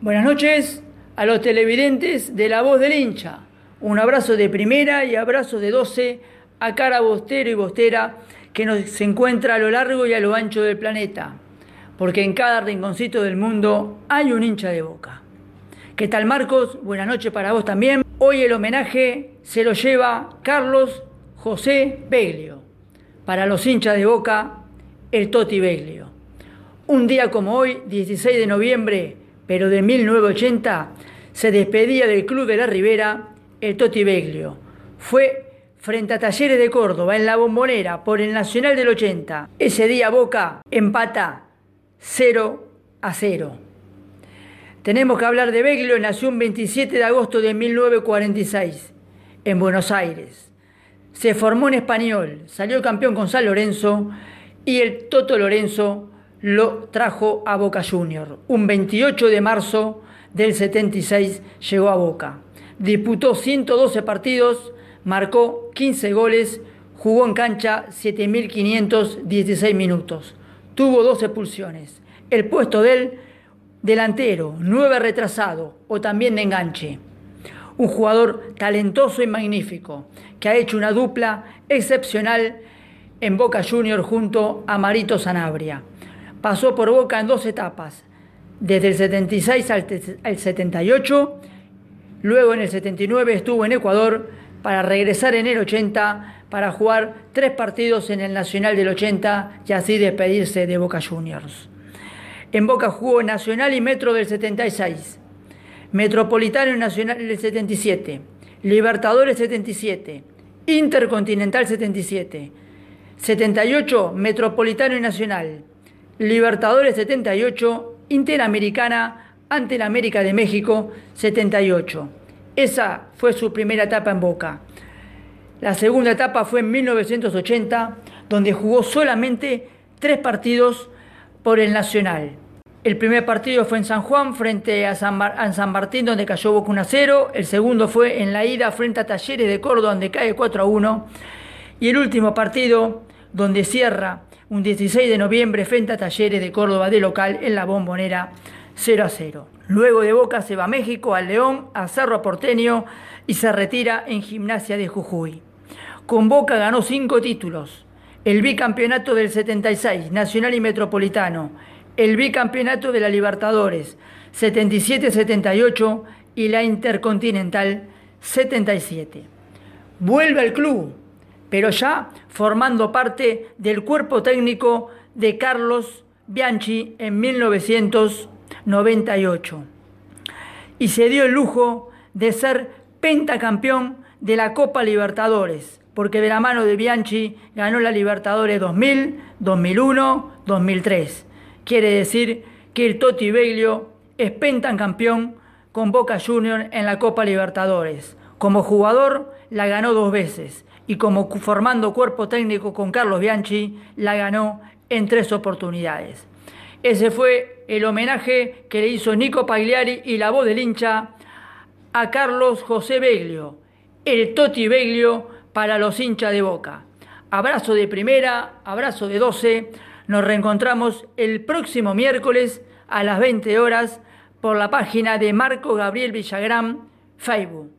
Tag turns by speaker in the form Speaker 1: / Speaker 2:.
Speaker 1: Buenas noches a los televidentes de La Voz del Hincha. Un abrazo de primera y abrazo de 12 a cara bostero y bostera que nos, se encuentra a lo largo y a lo ancho del planeta. Porque en cada rinconcito del mundo hay un hincha de boca. ¿Qué tal Marcos? Buenas noches para vos también. Hoy el homenaje se lo lleva Carlos José Beglio. Para los hinchas de boca, el Toti Beglio. Un día como hoy, 16 de noviembre, pero de 1980, se despedía del Club de la Ribera el Toti Beglio. Fue frente a Talleres de Córdoba en la Bombonera por el Nacional del 80. Ese día Boca empata 0 a 0. Tenemos que hablar de Beglio, nació un 27 de agosto de 1946 en Buenos Aires. Se formó en español, salió campeón con San Lorenzo y el Toto Lorenzo lo trajo a Boca Junior. Un 28 de marzo del 76 llegó a Boca. Disputó 112 partidos, marcó 15 goles, jugó en cancha 7.516 minutos. Tuvo dos expulsiones. El puesto de él delantero, nueve retrasado o también de enganche. Un jugador talentoso y magnífico que ha hecho una dupla excepcional en Boca Junior junto a Marito Sanabria. Pasó por Boca en dos etapas, desde el 76 al 78, luego en el 79 estuvo en Ecuador para regresar en el 80 para jugar tres partidos en el Nacional del 80 y así despedirse de Boca Juniors. En Boca jugó Nacional y Metro del 76, Metropolitano y Nacional del 77, Libertadores 77, Intercontinental 77, 78 Metropolitano y Nacional, Libertadores 78, Interamericana ante la América de México 78. Esa fue su primera etapa en Boca. La segunda etapa fue en 1980, donde jugó solamente tres partidos por el Nacional. El primer partido fue en San Juan frente a San, Martín donde cayó Boca 1 a 0. El segundo fue en la ida frente a Talleres de Córdoba donde cae 4 a 1. Y el último partido donde cierra un 16 de noviembre frente a Talleres de Córdoba de local en la bombonera 0 a 0. Luego de Boca se va a México, al León, a Cerro Porteño y se retira en Gimnasia de Jujuy. Con Boca ganó cinco títulos, el bicampeonato del 76, nacional y metropolitano, el bicampeonato de la Libertadores, 77-78 y la Intercontinental 77. Vuelve al club, pero ya formando parte del cuerpo técnico de Carlos Bianchi en 1998. Y se dio el lujo de ser pentacampeón de la Copa Libertadores, porque de la mano de Bianchi ganó la Libertadores 2000, 2001, 2003. Quiere decir que el Toti Beglio es pentacampeón con Boca Junior en la Copa Libertadores. Como jugador la ganó dos veces y como formando cuerpo técnico con Carlos Bianchi la ganó en tres oportunidades. Ese fue el homenaje que le hizo Nico Pagliari y la voz del hincha a Carlos José Beglio, el Toti Beglio para los hinchas de boca. Abrazo de primera, abrazo de 12. Nos reencontramos el próximo miércoles a las 20 horas por la página de Marco Gabriel Villagrán, Facebook.